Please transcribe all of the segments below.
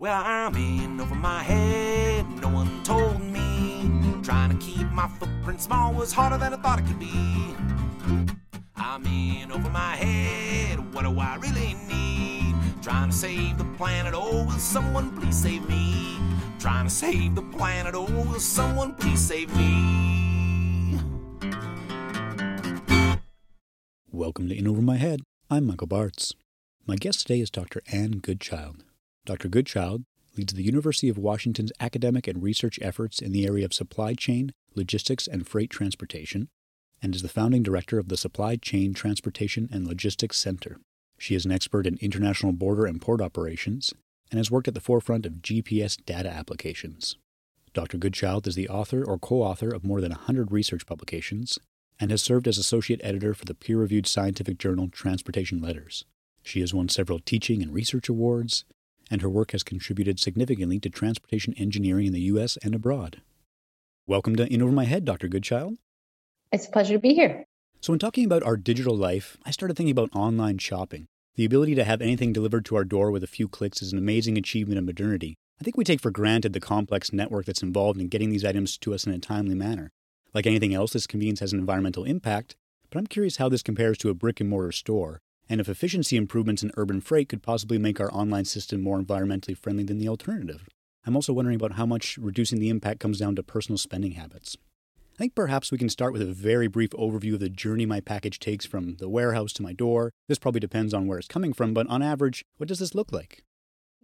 Well, I'm in over my head, no one told me. Trying to keep my footprint small was harder than I thought it could be. I'm in over my head, what do I really need? Trying to save the planet, oh, will someone please save me? Trying to save the planet, oh, will someone please save me? Welcome to In Over My Head. I'm Michael Bartz. My guest today is Dr. Anne Goodchild. Dr. Goodchild leads the University of Washington's academic and research efforts in the area of supply chain, logistics, and freight transportation, and is the founding director of the Supply Chain Transportation and Logistics Center. She is an expert in international border and port operations and has worked at the forefront of GPS data applications. Dr. Goodchild is the author or co author of more than 100 research publications and has served as associate editor for the peer reviewed scientific journal Transportation Letters. She has won several teaching and research awards, and her work has contributed significantly to transportation engineering in the U.S. and abroad. Welcome to In Over My Head, Dr. Goodchild. It's a pleasure to be here. So, in talking about our digital life, I started thinking about online shopping. The ability to have anything delivered to our door with a few clicks is an amazing achievement of modernity. I think we take for granted the complex network that's involved in getting these items to us in a timely manner. Like anything else, this convenience has an environmental impact, but I'm curious how this compares to a brick and mortar store, and if efficiency improvements in urban freight could possibly make our online system more environmentally friendly than the alternative. I'm also wondering about how much reducing the impact comes down to personal spending habits. I think perhaps we can start with a very brief overview of the journey my package takes from the warehouse to my door. This probably depends on where it's coming from, but on average, what does this look like?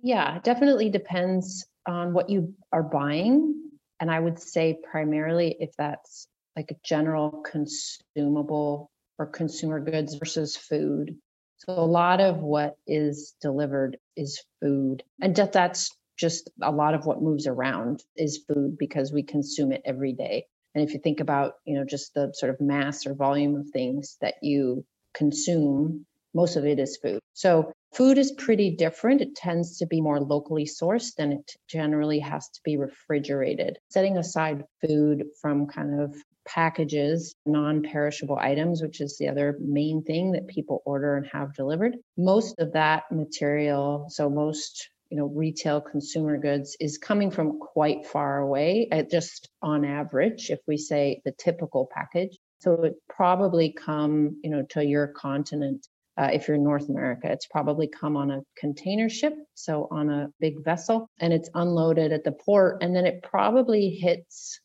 Yeah, definitely depends on what you are buying. And I would say primarily if that's like a general consumable or consumer goods versus food. So a lot of what is delivered is food. And that's just a lot of what moves around is food because we consume it every day. And if you think about, you know, just the sort of mass or volume of things that you consume, most of it is food. So food is pretty different. It tends to be more locally sourced and it generally has to be refrigerated. Setting aside food from kind of packages, non perishable items, which is the other main thing that people order and have delivered. Most of that material, so most you know retail consumer goods is coming from quite far away at just on average if we say the typical package so it probably come you know to your continent uh, if you're in North America, it's probably come on a container ship, so on a big vessel, and it's unloaded at the port, and then it probably hits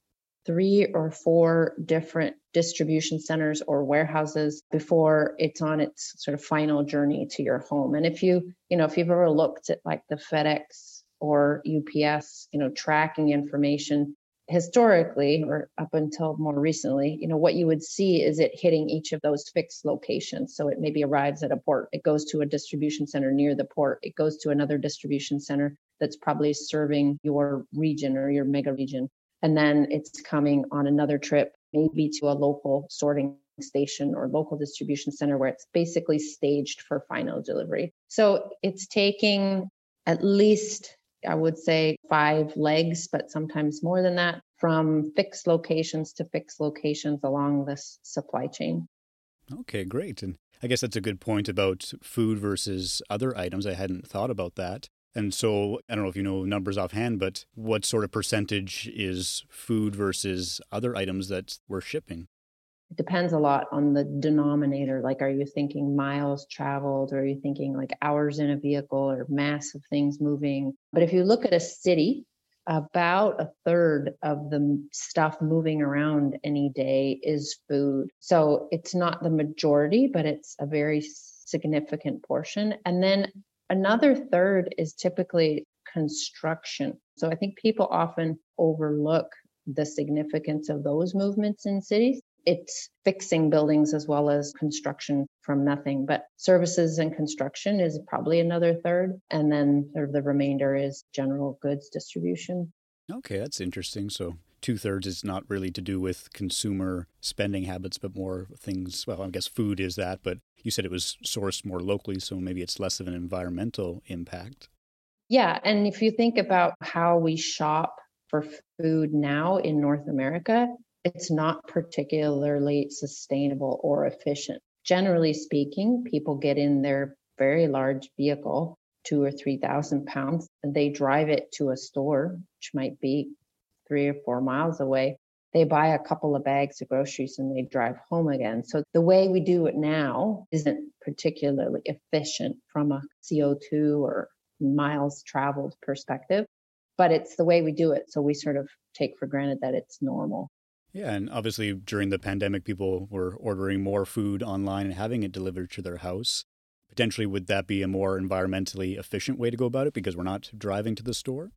three or four different distribution centers or warehouses before it's on its sort of final journey to your home. And if you, you know, if you've ever looked at like the FedEx or UPS, you know, tracking information historically or up until more recently, you know, what you would see is it hitting each of those fixed locations. So it maybe arrives at a port, it goes to a distribution center near the port, it goes to another distribution center that's probably serving your region or your mega region and then it's coming on another trip, maybe to a local sorting station or local distribution center where it's basically staged for final delivery. So it's taking at least, I would say, five legs, but sometimes more than that, from fixed locations to fixed locations along this supply chain. Okay, great. And I guess that's a good point about food versus other items. I hadn't thought about that. And so I don't know if you know numbers offhand, but what sort of percentage is food versus other items that we're shipping? It depends a lot on the denominator. Like, are you thinking miles traveled, or are you thinking like hours in a vehicle, or mass of things moving? But if you look at a city, about a third of the stuff moving around any day is food. So it's not the majority, but it's a very significant portion. And then Another third is typically construction. So I think people often overlook the significance of those movements in cities. It's fixing buildings as well as construction from nothing, but services and construction is probably another third. And then sort of the remainder is general goods distribution. Okay, that's interesting. So two thirds is not really to do with consumer spending habits, but more things. Well, I guess food is that, but you said it was sourced more locally, so maybe it's less of an environmental impact. Yeah. And if you think about how we shop for food now in North America, it's not particularly sustainable or efficient. Generally speaking, people get in their very large vehicle two or 3,000 pounds and they drive it to a store, which might be three or four miles away. They buy a couple of bags of groceries and they drive home again. So the way we do it now isn't particularly efficient from a CO2 or miles traveled perspective, but it's the way we do it. So we sort of take for granted that it's normal. Yeah, and obviously during the pandemic, people were ordering more food online and having it delivered to their house. Potentially, would that be a more environmentally efficient way to go about it because we're not driving to the store?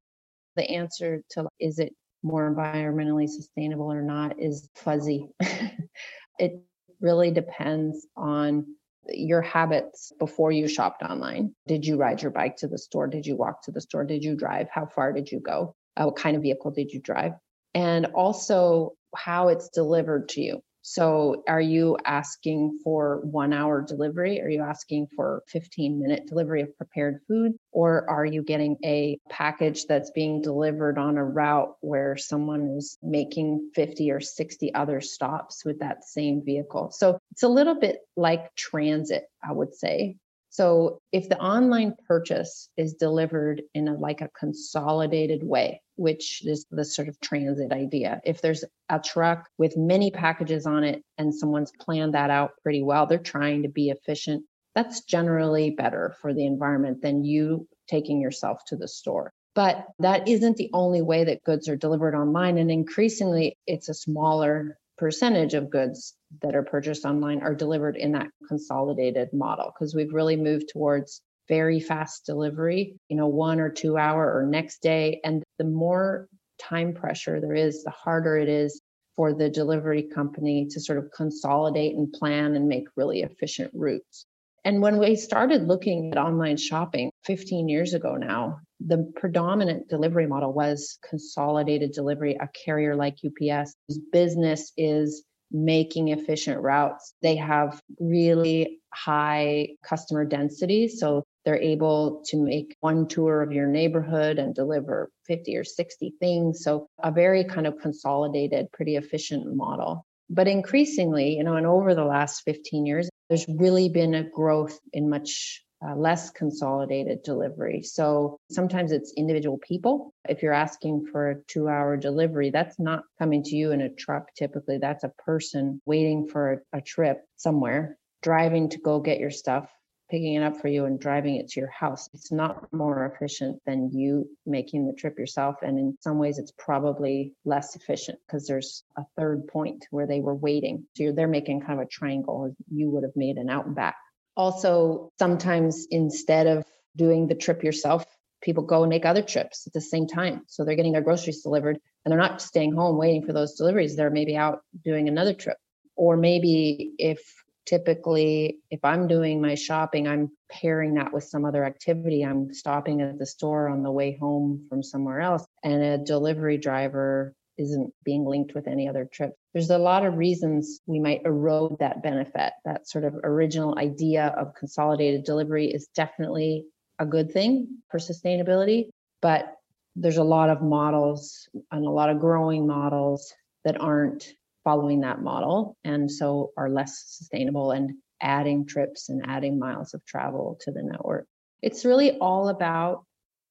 The answer to is it more environmentally sustainable or not is fuzzy. it really depends on your habits before you shopped online. Did you ride your bike to the store? Did you walk to the store? Did you drive? How far did you go? Uh, what kind of vehicle did you drive? And also how it's delivered to you. So, are you asking for one hour delivery? Are you asking for 15 minute delivery of prepared food? Or are you getting a package that's being delivered on a route where someone is making 50 or 60 other stops with that same vehicle? So, it's a little bit like transit, I would say. So if the online purchase is delivered in a like a consolidated way, which is the sort of transit idea, if there's a truck with many packages on it and someone's planned that out pretty well, they're trying to be efficient. That's generally better for the environment than you taking yourself to the store. But that isn't the only way that goods are delivered online. And increasingly, it's a smaller percentage of goods that are purchased online are delivered in that consolidated model because we've really moved towards very fast delivery, you know, one or two hour or next day. And the more time pressure there is, the harder it is for the delivery company to sort of consolidate and plan and make really efficient routes. And when we started looking at online shopping 15 years ago now, the predominant delivery model was consolidated delivery, a carrier like UPS. Whose business is making efficient routes. They have really high customer density. So they're able to make one tour of your neighborhood and deliver 50 or 60 things. So a very kind of consolidated, pretty efficient model. But increasingly, you know, and over the last 15 years, there's really been a growth in much uh, less consolidated delivery. So sometimes it's individual people. If you're asking for a two hour delivery, that's not coming to you in a truck typically. That's a person waiting for a, a trip somewhere, driving to go get your stuff, picking it up for you and driving it to your house. It's not more efficient than you making the trip yourself. And in some ways, it's probably less efficient because there's a third point where they were waiting. So they're making kind of a triangle. You would have made an out and back also, sometimes instead of doing the trip yourself, people go and make other trips at the same time. So they're getting their groceries delivered and they're not staying home waiting for those deliveries. They're maybe out doing another trip. Or maybe if typically if i'm doing my shopping i'm pairing that with some other activity i'm stopping at the store on the way home from somewhere else and a delivery driver isn't being linked with any other trip. There's a lot of reasons we might erode that benefit. That sort of original idea of consolidated delivery is definitely a good thing for sustainability, but there's a lot of models and a lot of growing models that aren't following that model and so are less sustainable and adding trips and adding miles of travel to the network. It's really all about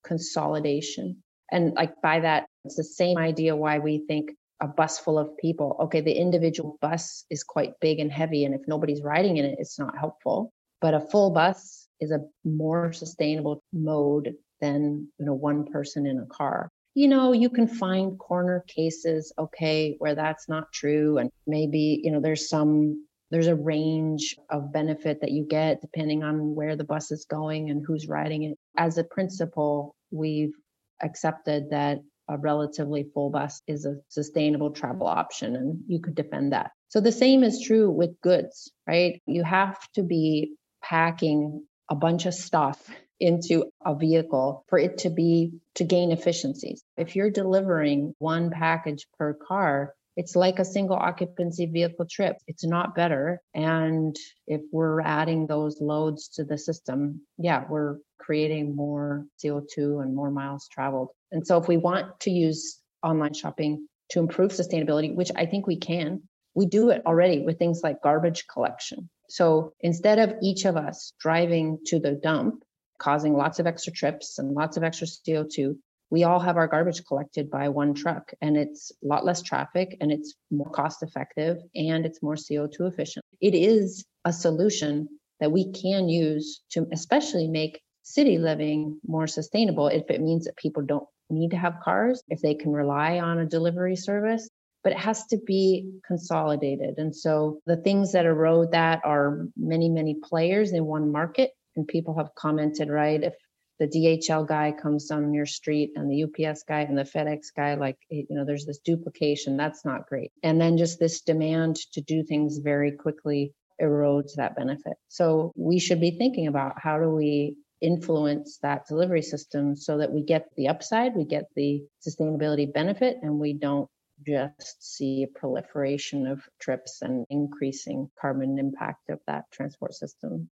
consolidation. And like by that, it's the same idea why we think a bus full of people, okay, the individual bus is quite big and heavy. And if nobody's riding in it, it's not helpful. But a full bus is a more sustainable mode than you know one person in a car you know you can find corner cases okay where that's not true and maybe you know there's some there's a range of benefit that you get depending on where the bus is going and who's riding it as a principle we've accepted that a relatively full bus is a sustainable travel option and you could defend that. So the same is true with goods, right? You have to be packing a bunch of stuff into a vehicle for it to be to gain efficiencies. If you're delivering one package per car, it's like a single occupancy vehicle trip. It's not better. And if we're adding those loads to the system, yeah, we're creating more CO2 and more miles traveled. And so if we want to use online shopping to improve sustainability, which I think we can, we do it already with things like garbage collection. So instead of each of us driving to the dump causing lots of extra trips and lots of extra CO2. We all have our garbage collected by one truck, and it's a lot less traffic and it's more cost effective and it's more CO2 efficient. It is a solution that we can use to especially make city living more sustainable if it means that people don't need to have cars, if they can rely on a delivery service, but it has to be consolidated. And so the things that erode that are many, many players in one market. And people have commented, right? If the DHL guy comes on your street and the UPS guy and the FedEx guy, like, you know, there's this duplication. That's not great. And then just this demand to do things very quickly erodes that benefit. So we should be thinking about how do we influence that delivery system so that we get the upside, we get the sustainability benefit, and we don't just see a proliferation of trips and increasing carbon impact of that transport system.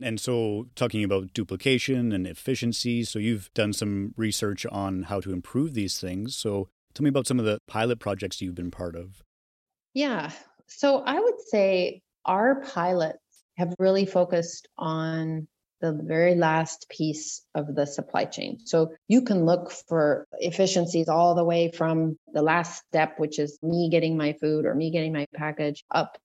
And so, talking about duplication and efficiency, so you've done some research on how to improve these things. So, tell me about some of the pilot projects you've been part of. Yeah. So, I would say our pilots have really focused on the very last piece of the supply chain. So you can look for efficiencies all the way from the last step, which is me getting my food or me getting my package, up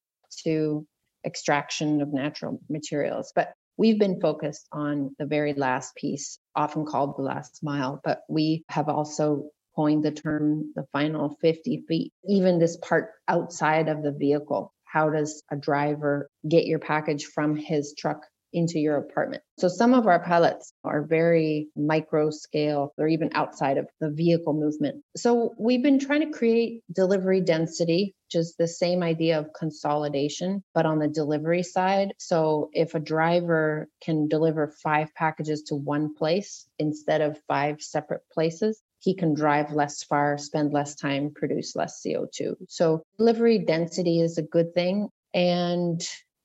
to extraction of natural materials. But we've been focused on the very last piece, often called the last mile. But we have also coined the term the final 50 feet, even this part outside of the vehicle how does a driver get your package from his truck into your apartment. So some of our pilots are very micro scale or even outside of the vehicle movement. So we've been trying to create delivery density, is the same idea of consolidation, but on the delivery side. So if a driver can deliver five packages to one place instead of five separate places, he can drive less far, spend less time, produce less CO2. So delivery density is a good thing. And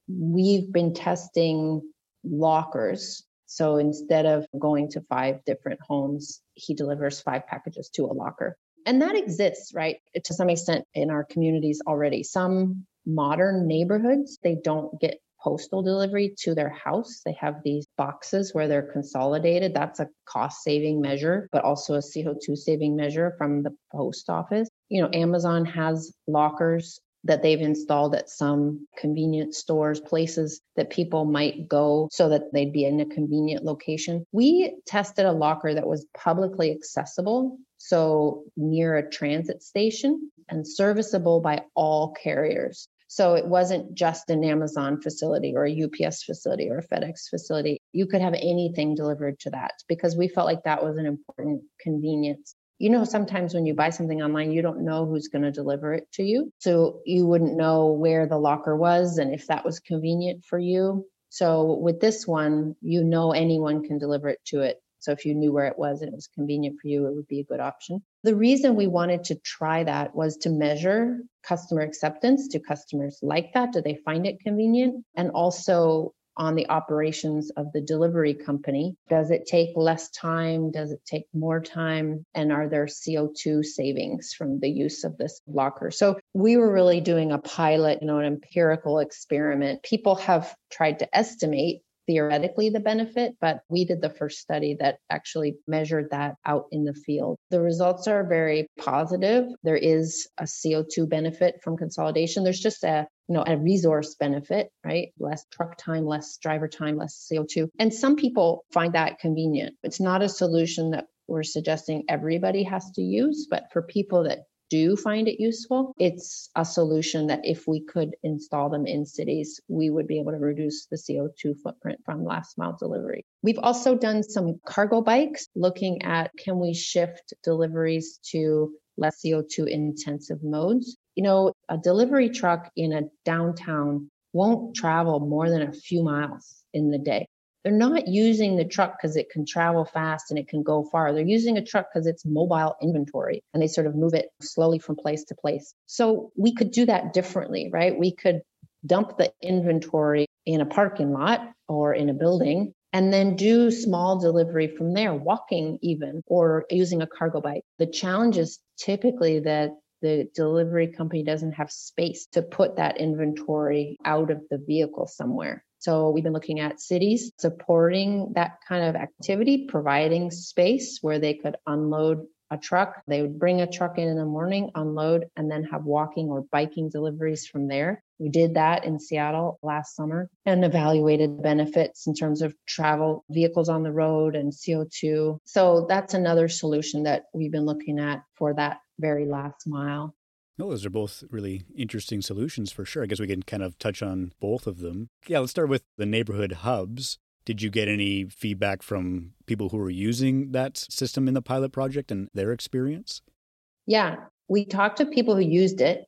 we've been testing lockers. So instead of going to five different homes, he delivers five packages to a locker. And that exists, right, to some extent in our communities already. Some modern neighborhoods, they don't get postal delivery to their house. They have these boxes where they're consolidated. That's a cost saving measure, but also a CO2 saving measure from the post office. You know, Amazon has lockers that they've installed at some convenience stores, places that people might go so that they'd be in a convenient location. We tested a locker that was publicly accessible, so near a transit station and serviceable by all carriers. So it wasn't just an Amazon facility or a UPS facility or a FedEx facility. You could have anything delivered to that because we felt like that was an important convenience. You know, sometimes when you buy something online, you don't know who's going to deliver it to you. So you wouldn't know where the locker was and if that was convenient for you. So with this one, you know anyone can deliver it to it. So if you knew where it was and it was convenient for you, it would be a good option. The reason we wanted to try that was to measure customer acceptance. Do customers like that? Do they find it convenient? And also on the operations of the delivery company. Does it take less time? Does it take more time? And are there CO2 savings from the use of this locker? So we were really doing a pilot, you know, an empirical experiment. People have tried to estimate theoretically the benefit, but we did the first study that actually measured that out in the field. The results are very positive. There is a CO2 benefit from consolidation. There's just a you know a resource benefit right less truck time less driver time less co2 and some people find that convenient it's not a solution that we're suggesting everybody has to use but for people that do find it useful, it's a solution that if we could install them in cities, we would be able to reduce the CO2 footprint from last mile delivery. We've also done some cargo bikes looking at can we shift deliveries to less CO2 intensive modes. You know, a delivery truck in a downtown won't travel more than a few miles in the day. They're not using the truck because it can travel fast and it can go far. They're using a truck because it's mobile inventory and they sort of move it slowly from place to place. So we could do that differently, right? We could dump the inventory in a parking lot or in a building and then do small delivery from there, walking even, or using a cargo bike. The challenge is typically that the delivery company doesn't have space to put that inventory out of the vehicle somewhere. So we've been looking at cities supporting that kind of activity, providing space where they could unload a truck. They would bring a truck in in the morning, unload, and then have walking or biking deliveries from there. We did that in Seattle last summer and evaluated benefits in terms of travel vehicles on the road and CO2. So that's another solution that we've been looking at for that very last mile. No, those are both really interesting solutions for sure. I guess we can kind of touch on both of them. Yeah, let's start with the neighborhood hubs. Did you get any feedback from people who were using that system in the pilot project and their experience? Yeah, we talked to people who used it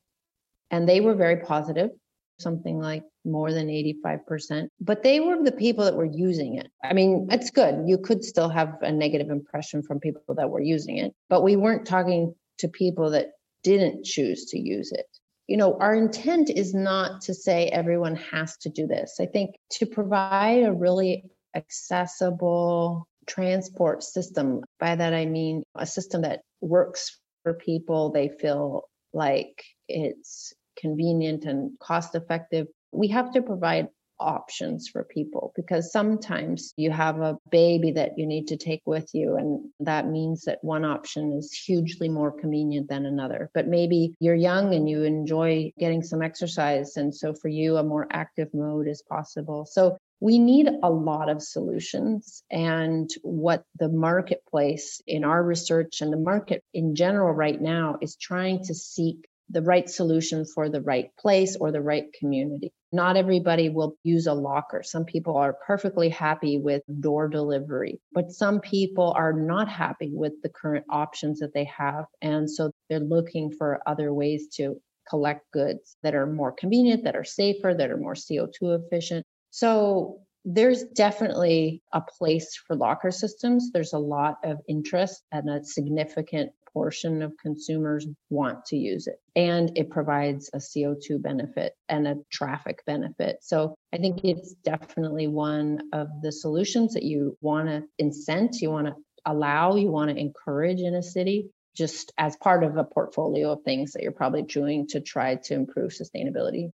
and they were very positive, something like more than 85%. But they were the people that were using it. I mean, it's good. You could still have a negative impression from people that were using it, but we weren't talking to people that didn't choose to use it. You know, our intent is not to say everyone has to do this. I think to provide a really accessible transport system, by that I mean a system that works for people, they feel like it's convenient and cost effective. We have to provide options for people because sometimes you have a baby that you need to take with you and that means that one option is hugely more convenient than another. But maybe you're young and you enjoy getting some exercise and so for you a more active mode is possible. So we need a lot of solutions and what the marketplace in our research and the market in general right now is trying to seek the right solution for the right place or the right community. Not everybody will use a locker. Some people are perfectly happy with door delivery, but some people are not happy with the current options that they have. And so they're looking for other ways to collect goods that are more convenient, that are safer, that are more CO2 efficient. So there's definitely a place for locker systems. There's a lot of interest and a significant portion of consumers want to use it. And it provides a CO2 benefit and a traffic benefit. So I think it's definitely one of the solutions that you want to incent, you want to allow, you want to encourage in a city. Just as part of a portfolio of things that you're probably doing to try to improve sustainability.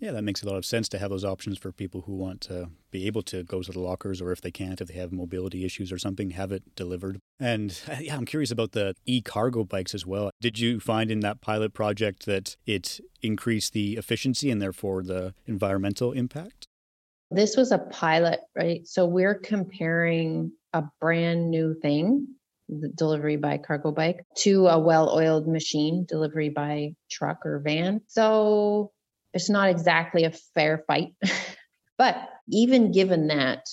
Yeah, that makes a lot of sense to have those options for people who want to be able to go to the lockers, or if they can't, if they have mobility issues or something, have it delivered. And uh, yeah, I'm curious about the e cargo bikes as well. Did you find in that pilot project that it increased the efficiency and therefore the environmental impact? This was a pilot, right? So we're comparing a brand new thing delivery by cargo bike to a well oiled machine delivery by truck or van. So it's not exactly a fair fight. but even given that,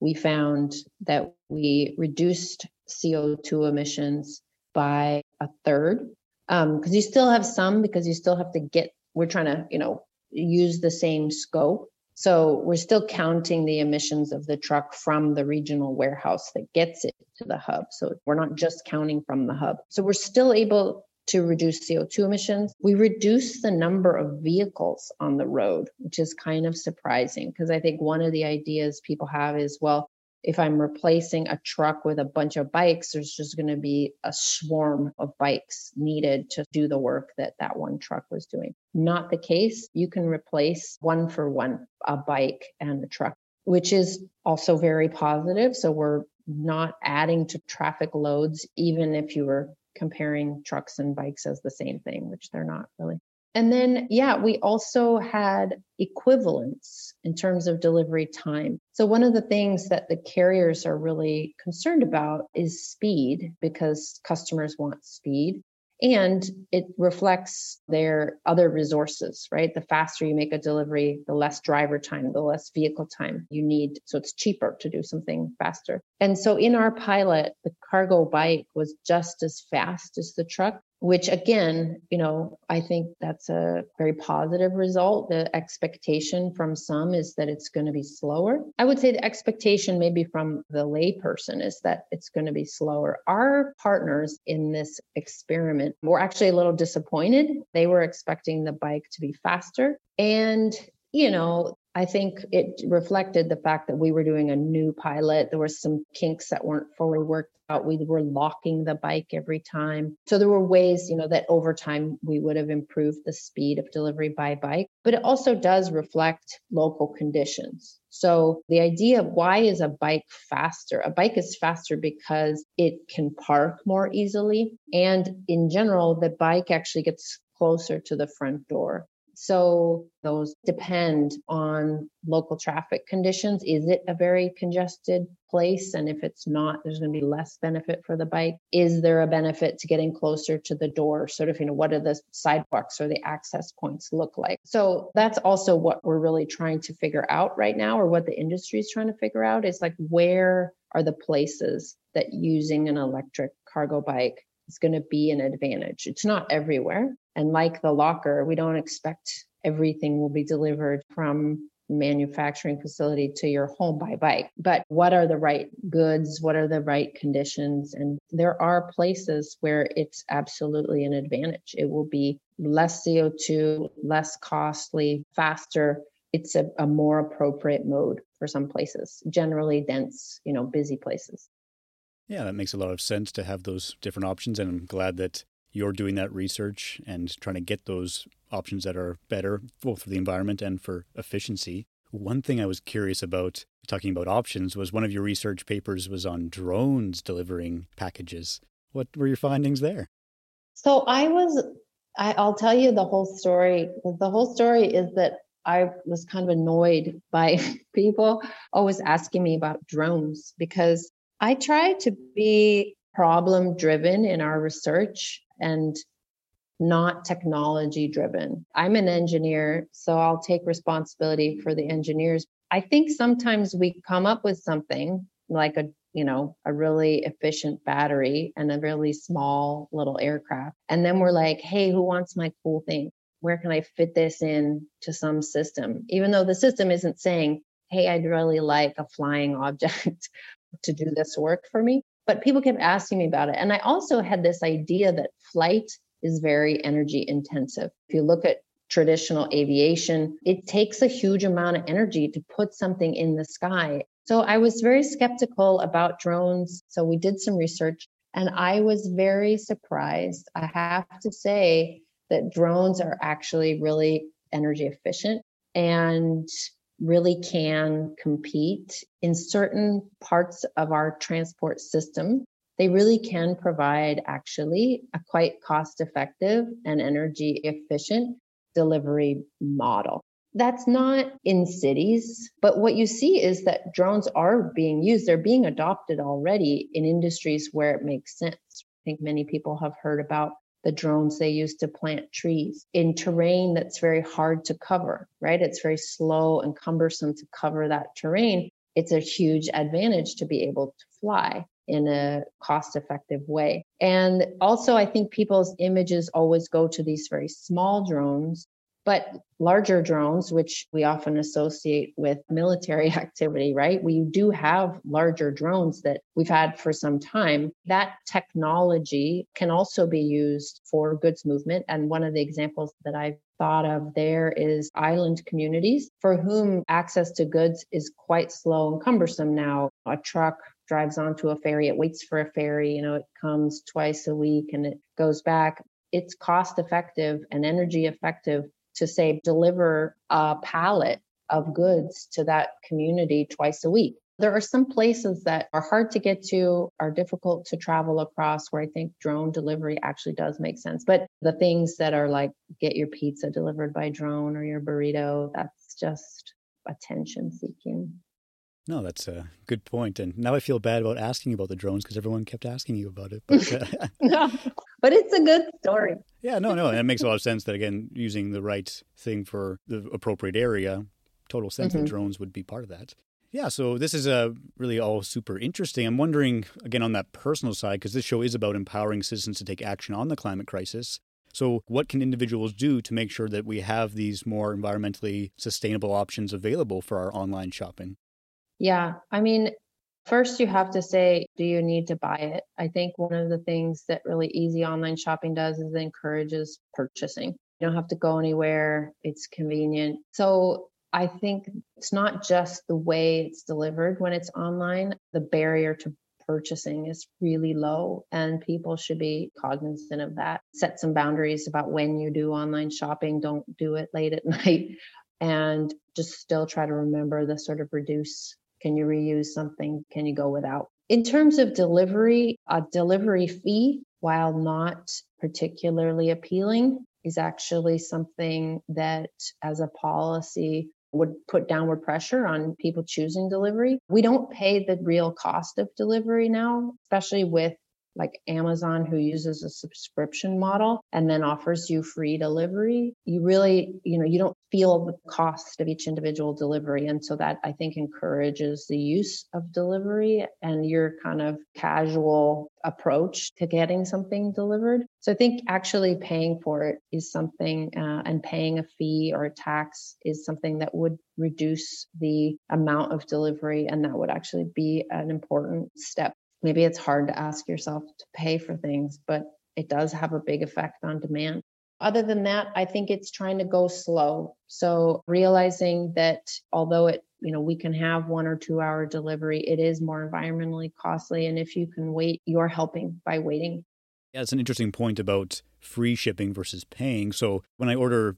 we found that we reduced CO2 emissions by a third. Because um, you still have some, because you still have to get, we're trying to, you know, use the same scope. So we're still counting the emissions of the truck from the regional warehouse that gets it to the hub. So we're not just counting from the hub. So we're still able to reduce CO2 emissions. We reduce the number of vehicles on the road, which is kind of surprising because I think one of the ideas people have is well, if I'm replacing a truck with a bunch of bikes, there's just going to be a swarm of bikes needed to do the work that that one truck was doing. Not the case. You can replace one for one a bike and a truck, which is also very positive. So we're not adding to traffic loads, even if you were comparing trucks and bikes as the same thing, which they're not really. And then, yeah, we also had equivalence in terms of delivery time. So, one of the things that the carriers are really concerned about is speed because customers want speed and it reflects their other resources, right? The faster you make a delivery, the less driver time, the less vehicle time you need. So it's cheaper to do something faster. And so in our pilot, the cargo bike was just as fast as the truck, which again, you know, I think that's a very positive result. The expectation from some is that it's going to be slower. I would say the expectation maybe from the layperson is that it's going to be slower. Our partners in this experiment were actually a little disappointed. They were expecting the bike to be faster. And you know, I think it reflected the fact that we were doing a new pilot. There were some kinks that weren't fully worked out. We were locking the bike every time. So there were ways, you know, that over time we would have improved the speed of delivery by bike. But it also does reflect local conditions. So the idea of why is a bike faster? A bike is faster because it can park more easily. And in general, the bike actually gets closer to the front door. So those depend on local traffic conditions. Is it a very congested place? And if it's not, there's going to be less benefit for the bike. Is there a benefit to getting closer to the door? Sort of, you know, what do the sidewalks or the access points look like? So that's also what we're really trying to figure out right now, or what the industry is trying to figure out is like where are the places that using an electric cargo bike is going to be an advantage. It's not everywhere. And like the locker, we don't expect everything will be delivered from manufacturing facility to your home by bike. But what are the right goods? What are the right conditions? And there are places where it's absolutely an advantage. It will be less CO2, less costly, faster. It's a, a more appropriate mode for some places, generally dense, you know, busy places. Yeah, that makes a lot of sense to have those different options. And I'm glad that you're doing that research and trying to get those options that are better, both for the environment and for efficiency. One thing I was curious about talking about options was one of your research papers was on drones delivering packages. What were your findings there? So I was, I, I'll tell you the whole story. The whole story is that I was kind of annoyed by people always asking me about drones because I try to be problem driven in our research and not technology driven. I'm an engineer, so I'll take responsibility for the engineers. I think sometimes we come up with something like a you know a really efficient battery and a really small little aircraft and then we're like hey who wants my cool thing where can i fit this in to some system even though the system isn't saying hey i'd really like a flying object to do this work for me but people kept asking me about it. And I also had this idea that flight is very energy intensive. If you look at traditional aviation, it takes a huge amount of energy to put something in the sky. So I was very skeptical about drones. So we did some research and I was very surprised. I have to say that drones are actually really energy efficient and really can compete in certain parts of our transport system. They really can provide actually a quite cost effective and energy efficient delivery model. That's not in cities, but what you see is that drones are being used. They're being adopted already in industries where it makes sense. I think many people have heard about the drones they use to plant trees in terrain that's very hard to cover, right? It's very slow and cumbersome to cover that terrain. It's a huge advantage to be able to fly in a cost effective way. And also, I think people's images always go to these very small drones but larger drones, which we often associate with military activity, right? We do have larger drones that we've had for some time. That technology can also be used for goods movement. And one of the examples that I've thought of there is island communities for whom access to goods is quite slow and cumbersome now. A truck drives onto a ferry, it waits for a ferry, you know, it comes twice a week and it goes back. It's cost effective and energy effective to say deliver a pallet of goods to that community twice a week. There are some places that are hard to get to, are difficult to travel across, where I think drone delivery actually does make sense. But the things that are like get your pizza delivered by drone or your burrito, that's just attention seeking. No, that's a good point. And now I feel bad about asking about the drones because everyone kept asking you about it. But, uh... no, but it's a good story. Yeah, no, no. And it makes a lot of sense that, again, using the right thing for the appropriate area, total sense mm-hmm. that drones would be part of that. Yeah, so this is uh, really all super interesting. I'm wondering, again, on that personal side, because this show is about empowering citizens to take action on the climate crisis. So, what can individuals do to make sure that we have these more environmentally sustainable options available for our online shopping? Yeah, I mean, first you have to say, do you need to buy it? I think one of the things that really easy online shopping does is it encourages purchasing. You don't have to go anywhere, it's convenient. So I think it's not just the way it's delivered when it's online, the barrier to purchasing is really low and people should be cognizant of that set some boundaries about when you do online shopping don't do it late at night and just still try to remember the sort of reduce can you reuse something? Can you go without? In terms of delivery a delivery fee while not particularly appealing is actually something that as a policy would put downward pressure on people choosing delivery. We don't pay the real cost of delivery now, especially with like Amazon, who uses a subscription model and then offers you free delivery, you really, you know, you don't feel the cost of each individual delivery. And so that I think encourages the use of delivery and your kind of casual approach to getting something delivered. So I think actually paying for it is something, uh, and paying a fee or a tax is something that would reduce the amount of delivery. And that would actually be an important step maybe it's hard to ask yourself to pay for things, but it does have a big effect on demand. Other than that, I think it's trying to go slow. So realizing that although it, you know, we can have one or two hour delivery, it is more environmentally costly. And if you can wait, you're helping by waiting. Yeah, it's an interesting point about free shipping versus paying. So when I order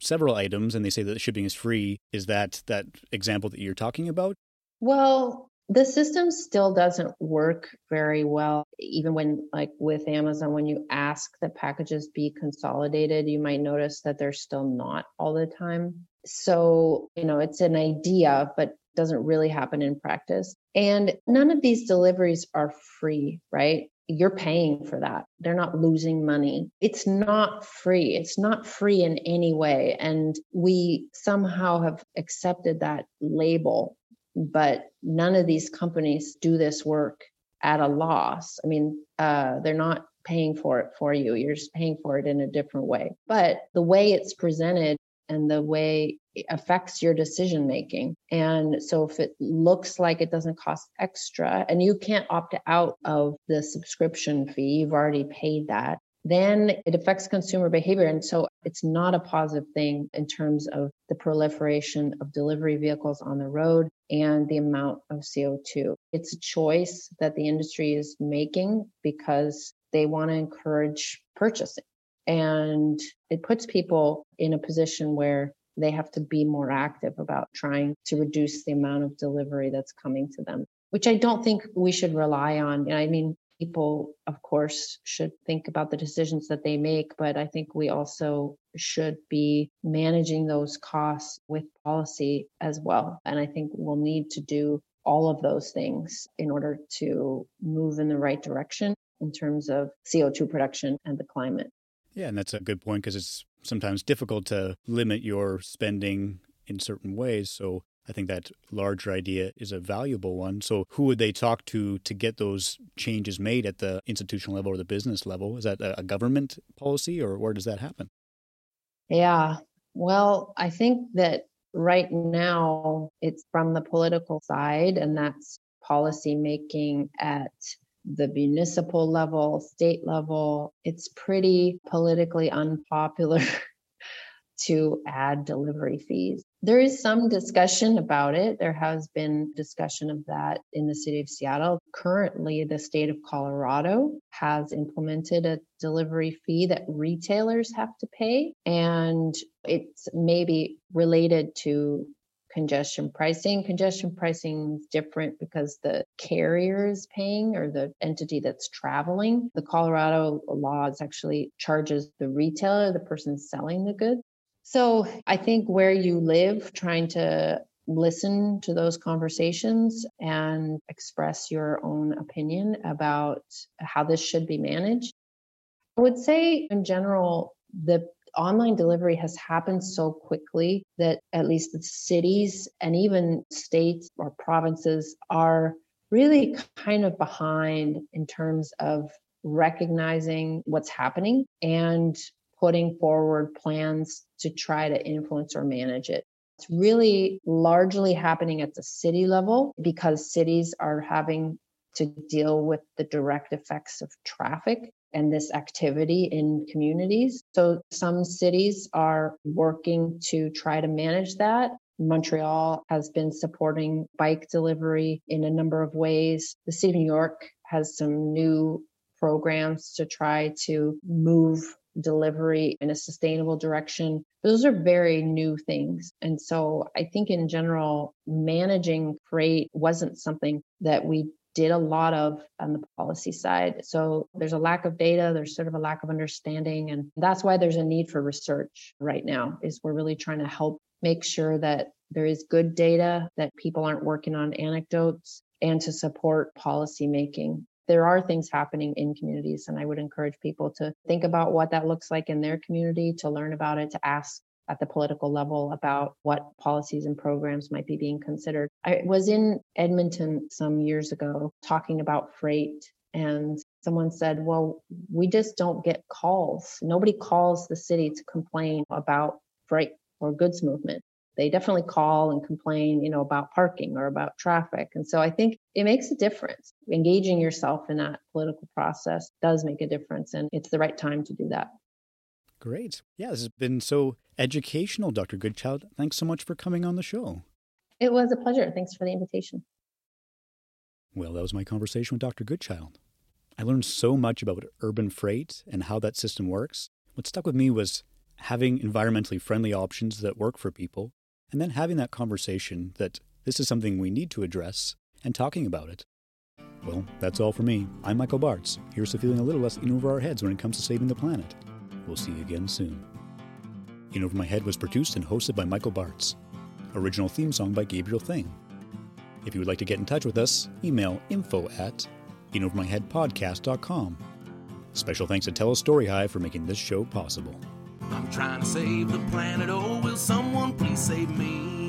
several items and they say that shipping is free, is that that example that you're talking about? Well, the system still doesn't work very well even when like with amazon when you ask that packages be consolidated you might notice that they're still not all the time so you know it's an idea but doesn't really happen in practice and none of these deliveries are free right you're paying for that. They're not losing money. It's not free. It's not free in any way. And we somehow have accepted that label but none of these companies do this work at a loss. I mean, uh, they're not paying for it for you. You're just paying for it in a different way. But the way it's presented and the way it affects your decision making. And so if it looks like it doesn't cost extra and you can't opt out of the subscription fee, you've already paid that, then it affects consumer behavior. And so it's not a positive thing in terms of the proliferation of delivery vehicles on the road and the amount of CO2. It's a choice that the industry is making because they want to encourage purchasing. And it puts people in a position where they have to be more active about trying to reduce the amount of delivery that's coming to them, which I don't think we should rely on. I mean, people, of course, should think about the decisions that they make, but I think we also should be managing those costs with policy as well. And I think we'll need to do all of those things in order to move in the right direction in terms of CO2 production and the climate. Yeah, and that's a good point because it's sometimes difficult to limit your spending in certain ways. So I think that larger idea is a valuable one. So, who would they talk to to get those changes made at the institutional level or the business level? Is that a government policy or where does that happen? Yeah. Well, I think that right now it's from the political side, and that's policy making at the municipal level, state level. It's pretty politically unpopular to add delivery fees. There is some discussion about it. There has been discussion of that in the city of Seattle. Currently, the state of Colorado has implemented a delivery fee that retailers have to pay, and it's maybe related to congestion pricing. Congestion pricing is different because the carrier is paying or the entity that's traveling. The Colorado laws actually charges the retailer, the person selling the goods. So I think where you live, trying to listen to those conversations and express your own opinion about how this should be managed. I would say, in general, the online delivery has happened so quickly that at least the cities and even states or provinces are really kind of behind in terms of recognizing what's happening and putting forward plans to try to influence or manage it. It's really largely happening at the city level because cities are having to deal with the direct effects of traffic and this activity in communities. So some cities are working to try to manage that. Montreal has been supporting bike delivery in a number of ways. The city of New York has some new programs to try to move delivery in a sustainable direction. Those are very new things. And so I think in general, managing freight wasn't something that we did a lot of on the policy side. So there's a lack of data, there's sort of a lack of understanding. And that's why there's a need for research right now, is we're really trying to help make sure that there is good data, that people aren't working on anecdotes, and to support policy making. There are things happening in communities, and I would encourage people to think about what that looks like in their community, to learn about it, to ask at the political level about what policies and programs might be being considered. I was in Edmonton some years ago talking about freight and someone said, Well, we just don't get calls. Nobody calls the city to complain about freight or goods movement. They definitely call and complain, you know, about parking or about traffic. And so I think it makes a difference. Engaging yourself in that political process does make a difference. And it's the right time to do that. Great. Yeah, this has been so educational, Dr. Goodchild. Thanks so much for coming on the show. It was a pleasure. Thanks for the invitation. Well, that was my conversation with Dr. Goodchild. I learned so much about urban freight and how that system works. What stuck with me was having environmentally friendly options that work for people, and then having that conversation that this is something we need to address and talking about it. Well, that's all for me. I'm Michael Bartz. Here's to feeling a little less in over our heads when it comes to saving the planet. We'll see you again soon. In Over My Head was produced and hosted by Michael Bartz. Original theme song by Gabriel Thing. If you would like to get in touch with us, email info at inovermyheadpodcast.com. Special thanks to TELUS STORYHIVE for making this show possible. I'm trying to save the planet. Oh, will someone please save me?